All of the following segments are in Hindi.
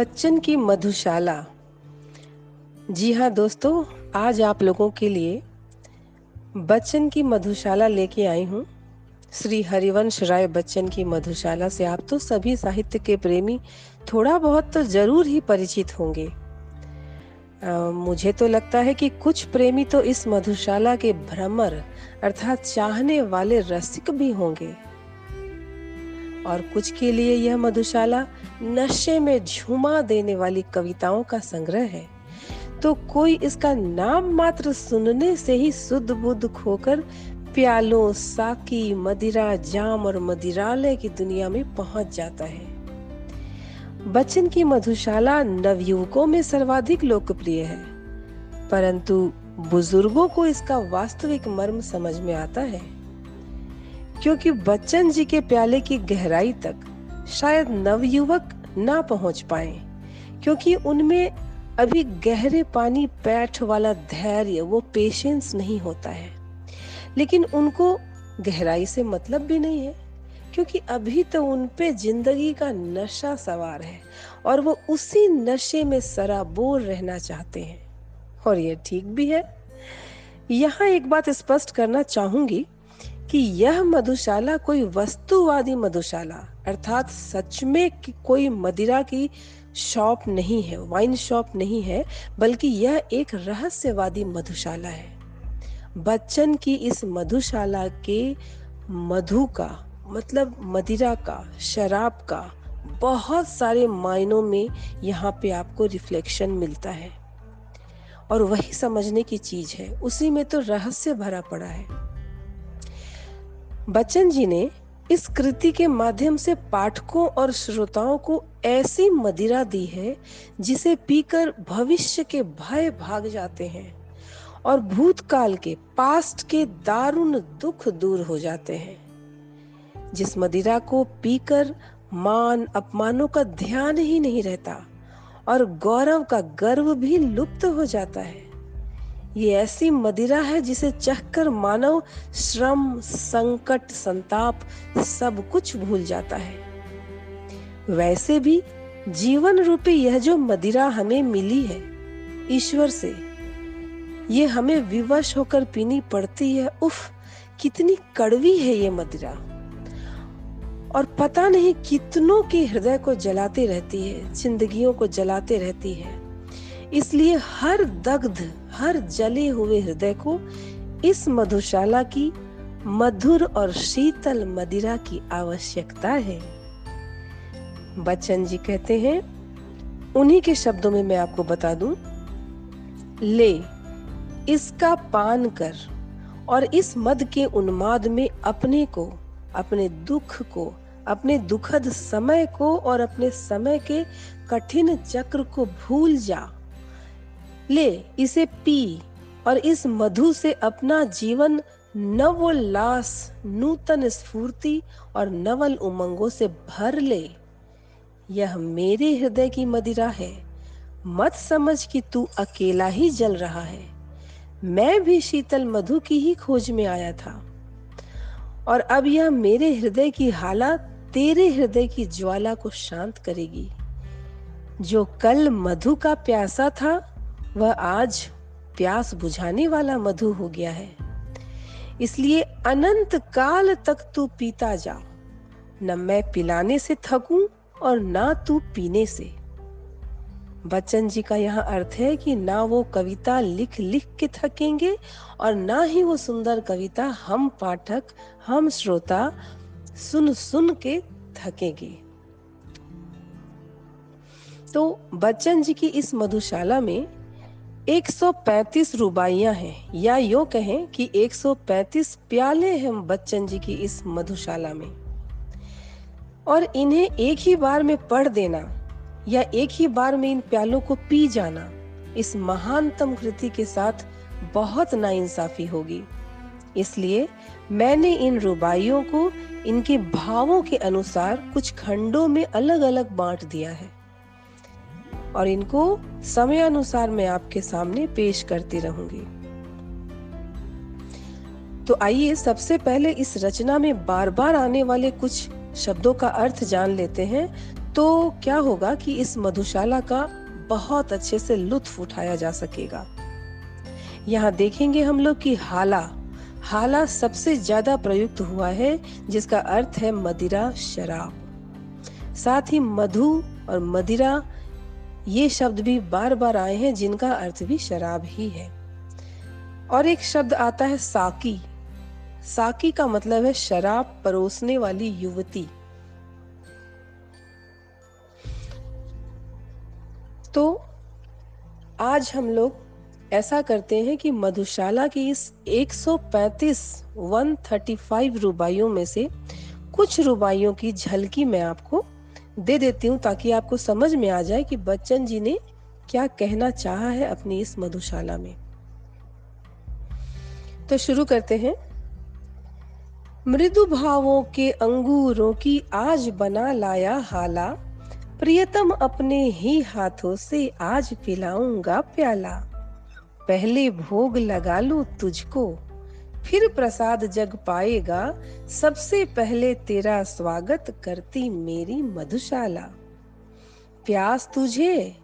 बच्चन की मधुशाला। जी हाँ दोस्तों आज आप लोगों के लिए बच्चन की मधुशाला लेके आई हूँ। श्री हरिवंश राय बच्चन की मधुशाला से आप तो सभी साहित्य के प्रेमी थोड़ा बहुत तो ज़रूर ही परिचित होंगे। आ, मुझे तो लगता है कि कुछ प्रेमी तो इस मधुशाला के भ्रमर अर्थात चाहने वाले रसिक भी होंगे। और कुछ के लिए यह मधुशाला नशे में झुमा देने वाली कविताओं का संग्रह है। तो कोई इसका नाम मात्र सुनने से ही शुद्ध बुद्ध खोकर प्यालों साकी, मदिरा जाम और मदिरालय की दुनिया में पहुँच जाता है। बच्चन की मधुशाला नवयुवकों में सर्वाधिक लोकप्रिय है। परंतु बुज़ुर्गों को इसका वास्तविक मर्म समझ में आता है। क्योंकि बच्चन जी के प्याले की गहराई तक शायद नवयुवक ना पहुँच पाए, क्योंकि उनमें अभी गहरे पानी पैठ वाला धैर्य, वो पेशेंस नहीं होता है। लेकिन उनको गहराई से मतलब भी नहीं है, क्योंकि अभी तो उन पे ज़िंदगी का नशा सवार है और वो उसी नशे में सराबोर रहना चाहते हैं। और ये ठीक भी है। यहाँ एक बात स्पष्ट करना चाहूँगी कि यह मधुशाला कोई वस्तुवादी मधुशाला, अर्थात सच में कोई मदिरा की शॉप नहीं है, वाइन शॉप नहीं है, बल्कि यह एक रहस्यवादी मधुशाला है। बच्चन की इस मधुशाला के मधु का मतलब मदिरा का, शराब का, बहुत सारे मायनों में यहाँ पे आपको रिफ्लेक्शन मिलता है। और वही समझने की चीज़ है, उसी में तो रहस्य भरा पड़ा है। बच्चन जी ने इस कृति के माध्यम से पाठकों और श्रोताओं को ऐसी मदिरा दी है, जिसे पीकर भविष्य के भय भाग जाते हैं और भूतकाल के पास्ट के दारुण दुख दूर हो जाते हैं। जिस मदिरा को पीकर मान अपमानों का ध्यान ही नहीं रहता और गौरव का गर्व भी लुप्त हो जाता है। ये ऐसी मदिरा है जिसे चखकर मानव, श्रम, संकट, संताप, सब कुछ भूल जाता है। वैसे भी जीवन रूपी यह जो मदिरा हमें मिली है, ईश्वर से, ये हमें विवश होकर पीनी पड़ती है। उफ, कितनी कड़वी है ये मदिरा। और पता नहीं कितनों के हृदय को जलाते रहती है, जिंदगियों को जलाते रहती है। इसलिए हर दग्ध हर जले हुए हृदय को इस मधुशाला की मधुर और शीतल मदिरा की आवश्यकता है। बच्चन जी कहते हैं, उन्हीं के शब्दों में मैं आपको बता दूँ, ले, इसका पान कर और इस मद के उन्माद में अपने को, अपने दुख को, अपने दुखद समय को और अपने समय के कठिन चक्र को भूल जा। ले, इसे पी और इस मधु से अपना जीवन नवोल्लास, नूतन स्फूर्ति और नवल उमंगों से भर ले। यह मेरे हृदय की मदिरा है। मत समझ कि तू अकेला ही जल रहा है। मैं भी शीतल मधु की ही खोज में आया था। और अब यह मेरे हृदय की हालत, तेरे हृदय की ज्वाला को शांत करेगी। जो कल मधु का प्यासा था वह आज प्यास बुझाने वाला मधु हो गया है। इसलिए अनंत काल तक तू पीता जा। न मैं पिलाने से थकूं और ना तू पीने से। बच्चन जी का यह अर्थ है कि ना वो कविता लिख लिख के थकेंगे और ना ही वो सुंदर कविता हम पाठक, हम श्रोता सुन सुन के थकेंगे। तो बच्चन जी की इस मधुशाला में 135 रुबाइयाँ हैं। या यो कहें कि 135 प्याले हैं बच्चन जी की इस मधुशाला में। और इन्हें एक ही बार में पढ़ देना या एक ही बार में इन प्यालों को पी जाना, इस महानतम कृति के साथ बहुत नाइंसाफी होगी। इसलिए मैंने इन रुबाइयों को इनके भावों के अनुसार कुछ खंडों में अलग अलग बांट दिया है। और इनको समय अनुसार मैं आपके सामने पेश करती रहूँगी। तो आइए सबसे पहले इस रचना में बार बार आने वाले कुछ शब्दों का अर्थ जान लेते हैं। तो क्या होगा कि इस मधुशाला का बहुत अच्छे से लुत्फ उठाया जा सकेगा। यहाँ देखेंगे हम लोग कि हाला हाला सबसे ज़्यादा प्रयुक्त हुआ है, जिसका अर्थ है मदिरा शराब। साथ ही मधु और मदिरा ये शब्द भी बार बार आए हैं, जिनका अर्थ भी शराब ही है। और एक शब्द आता है साकी। साकी का मतलब है शराब परोसने वाली युवती। तो आज हम लोग ऐसा करते हैं कि मधुशाला की इस 135 135 रुबाइयों में से कुछ रुबाइयों की झलकी मैं आपको दे देती हूँ ताकि आपको समझ में आ जाए कि बच्चन जी ने क्या कहना चाहा है अपनी इस मधुशाला में। तो शुरू करते हैं। मृदु भावों के अंगूरों की आज बना लाया हाला, प्रियतम अपने ही हाथों से आज पिलाऊँगा प्याला। पहले भोग लगा लू तुझको फिर प्रसाद जग पाएगा, सबसे पहले तेरा स्वागत करती मेरी मधुशाला। प्यास तुझे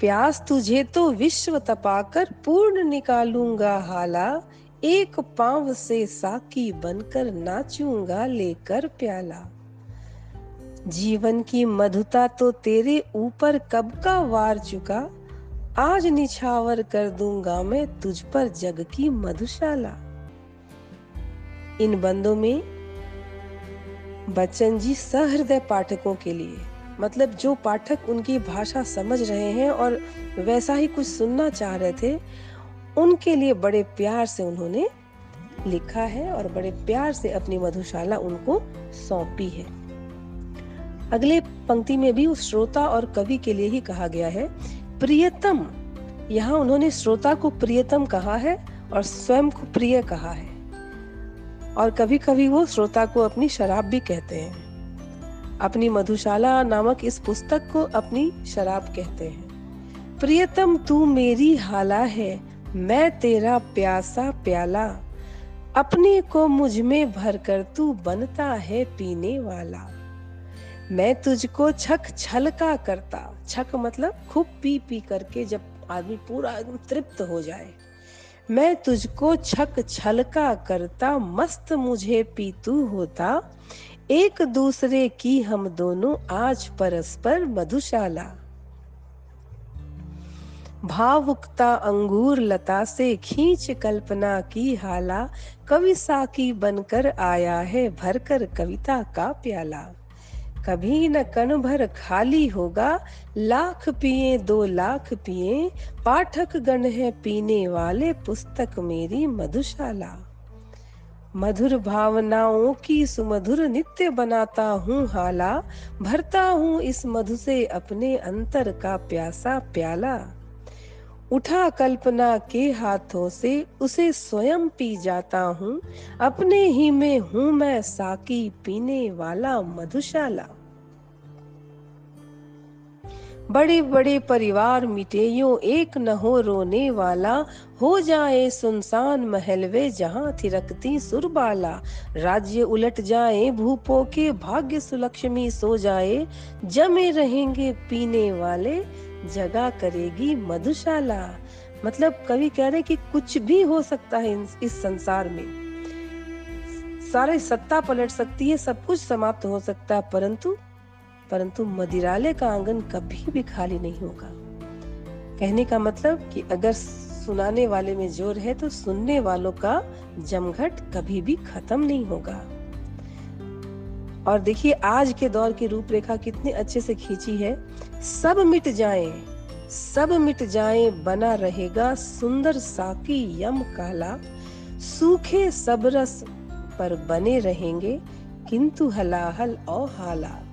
प्यास तुझे तो विश्व तपाकर पूर्ण निकालूँगा हाला, एक पाँव से साकी बनकर नाचूँगा लेकर प्याला। जीवन की मधुता तो तेरे ऊपर कब का वार चुका, आज निछावर कर दूँगा मैं तुझ पर जग की मधुशाला। इन बंदों में बच्चन जी सहृदय पाठकों के लिए। मतलब जो पाठक उनकी भाषा समझ रहे हैं और वैसा ही कुछ सुनना चाह रहे थे, उनके लिए बड़े प्यार से उन्होंने लिखा है और बड़े प्यार से अपनी मधुशाला उनको सौंपी है। अगले पंक्ति में भी उस श्रोता और कवि के लिए ही कहा गया है, प्रियतम। यहाँ उन्होंने श्रोता को प्रियतम कहा है और स्वयं को प्रिय कहा है। और कभी कभी वो श्रोता को अपनी शराब भी कहते हैं। अपनी मधुशाला नामक इस पुस्तक को अपनी शराब कहते हैं। प्रियतम, तू मेरी हाला है, मैं तेरा प्यासा प्याला। अपने को मुझमें भर कर तू बनता है पीने वाला। मैं तुझको छक छलका करता। छक मतलब खूब पी पी करके जब आदमी पूरा एकदम तृप्त हो जाए। मैं तुझको छक छलका करता, मस्त मुझे पीतू होता। एक दूसरे की हम दोनों आज परस्पर मधुशाला। भावुकता अंगूर लता से खींच कल्पना की हाला कवि साकी बनकर आया है भरकर कविता का प्याला। कभी न कण भर खाली होगा। लाख पिए, दो लाख पिए। पाठक गण है पीने वाले, पुस्तक मेरी मधुशाला। मधुर भावनाओं की सुमधुर नित्य बनाता हूँ हाला। भरता हूँ इस मधु से अपने अंतर का प्यासा प्याला। उठा कल्पना के हाथों से, उसे स्वयं पी जाता हूँ। अपने ही में हूँ मैं साकी पीने वाला मधुशाला। बड़े बड़े परिवार मिटे यो एक न हो रोने वाला। हो जाए सुनसान महल वे जहाँ थिरकती सुरबाला राज्य उलट जाए भूपो के भाग्य सुलक्ष्मी सो जाए। जमे रहेंगे पीने वाले, जगा करेगी मधुशाला। मतलब कवि कह रहे कि कुछ भी हो सकता है इस संसार में। सारे सत्ता पलट सकती है, सब कुछ समाप्त हो सकता है, परंतु परंतु मदिरालय का आँगन कभी भी खाली नहीं होगा। कहने का मतलब कि अगर सुनाने वाले में ज़ोर है तो सुनने वालों का जमघट कभी भी खत्म नहीं होगा। और देखिए, आज के दौर की रूपरेखा कितने अच्छे से खींची है। सब मिट जाए, सब मिट जाए, बना रहेगा सुंदर साकी यम काला। सूखे सबरस पर बने रहेंगे, किंतु हलाहल और हाला।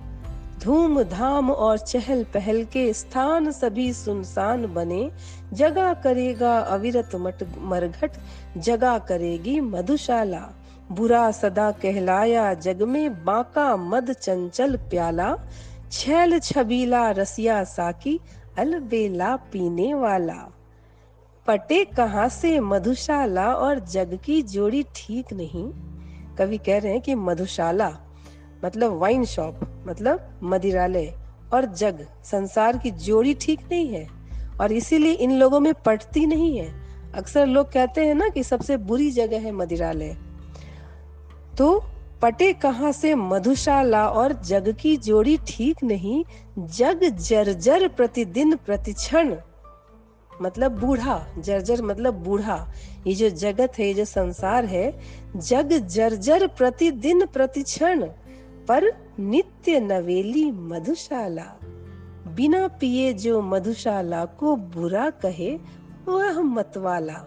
धूम धाम और चहल पहल के स्थान सभी सुनसान बने। जगा करेगा अविरत मट मरघट, जगा करेगी मधुशाला। बुरा सदा कहलाया जग में बाका मद चंचल प्याला। छैल छबीला रसिया साकी अलबेला पीने वाला। पटे कहाँ से मधुशाला और जग की जोड़ी ठीक नहीं? कवि कह रहे हैं कि मधुशाला मतलब वाइन शॉप मतलब मदिरालय और जग, संसार की जोड़ी ठीक नहीं है और इसीलिए इन लोगों में पटती नहीं है। अक्सर लोग कहते हैं ना कि सबसे बुरी जगह है मदिरालय। तो पटे कहाँ से मधुशाला और जग की जोड़ी ठीक नहीं? जग जर्जर प्रतिदिन प्रतिक्षण। मतलब बूढ़ा, जर्जर मतलब बूढ़ा। ये जो जगत है, ये जो संसार है, जग जर्जर प्रतिदिन प्रतिक्षण। पर नित्य नवेली मधुशाला। बिना पिए जो मधुशाला को बुरा कहे, वह मतवाला।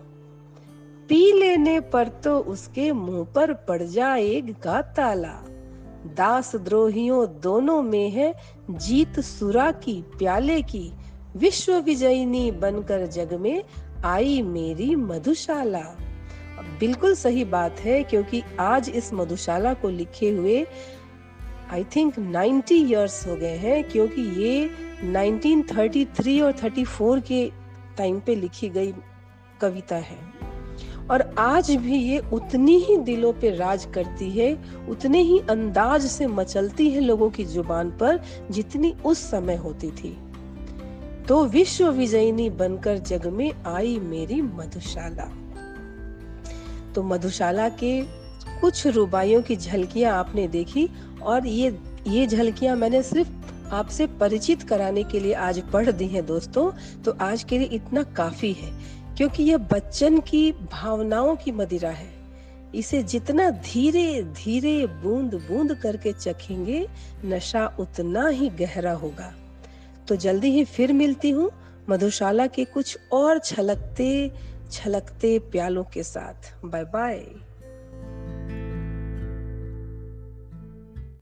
पी लेने पर तो उसके मुँह पर पड़ जाएगा ताला दास द्रोहियों दोनों में है जीत सुरा की, प्याले की। विश्व विजयिनी बनकर जग में आई मेरी मधुशाला। बिल्कुल सही बात है, क्योंकि आज इस मधुशाला को लिखे हुए आई थिंक 90 इयर्स हो गए हैं, क्योंकि ये 1933 और 34 के टाइम पे लिखी गई कविता है। और आज भी ये उतनी ही दिलों पे राज करती है, उतने ही अंदाज से मचलती है लोगों की ज़ुबान पर जितनी उस समय होती थी। तो विश्व विजयिनी बनकर जग में आई मेरी मधुशाला। तो मधुशाला के कुछ रुबाइयों की झलकियाँ आपने देखी और ये ये झलकियाँ मैंने सिर्फ़ आपसे परिचित कराने के लिए आज पढ़ दी हैं दोस्तों। तो आज के लिए इतना काफ़ी है, क्योंकि यह बच्चन की भावनाओं की मदिरा है। इसे जितना धीरे धीरे बूंद बूंद करके चखेंगे, नशा उतना ही गहरा होगा। तो जल्दी ही फिर मिलती हूँ मधुशाला के कुछ और छलकते छलकते प्यालों के साथ। Bye bye